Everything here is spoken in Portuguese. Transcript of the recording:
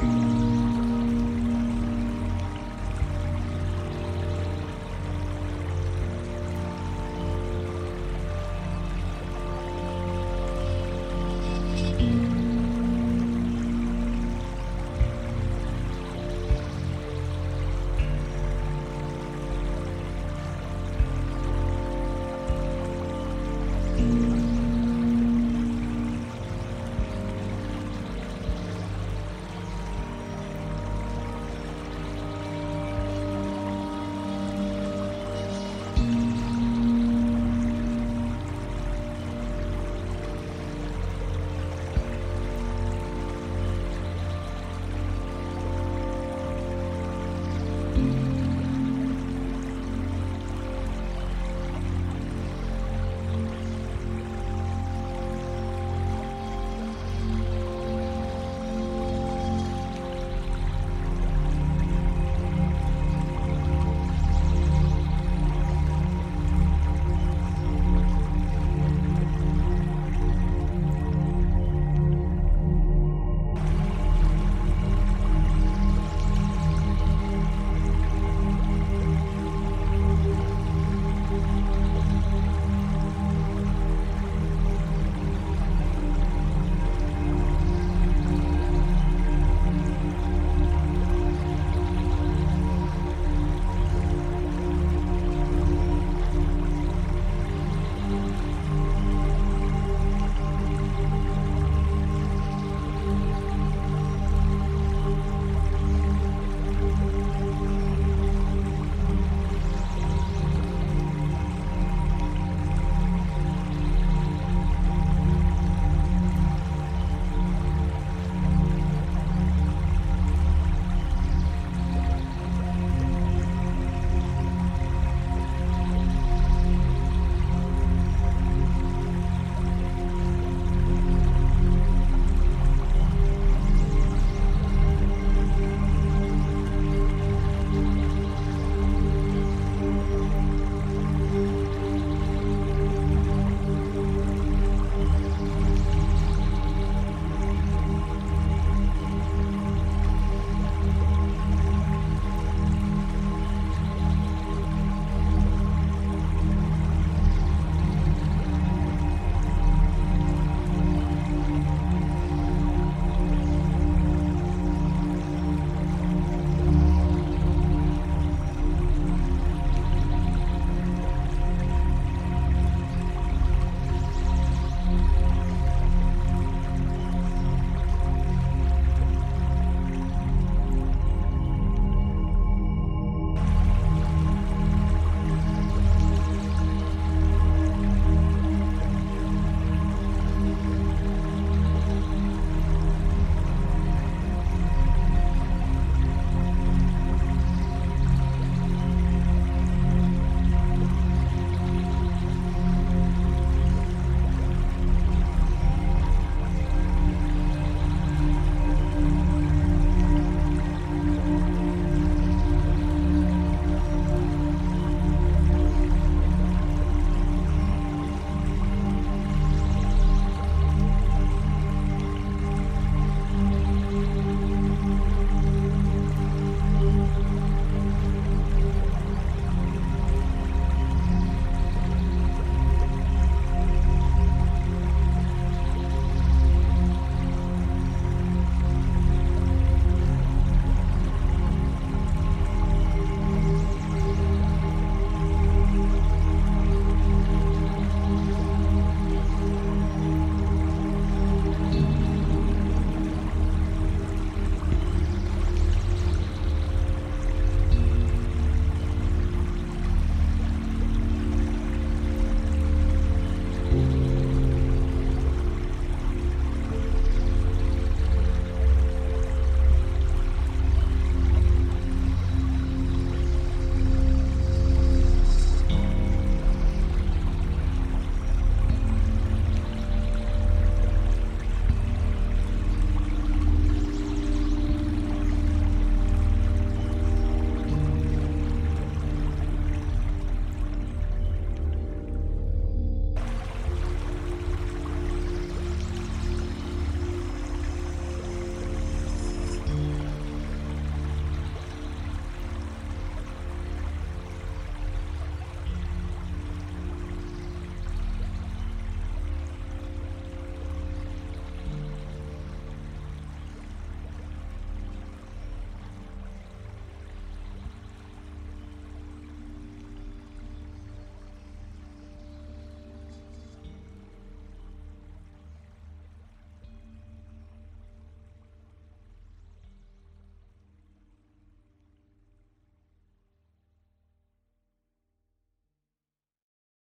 Música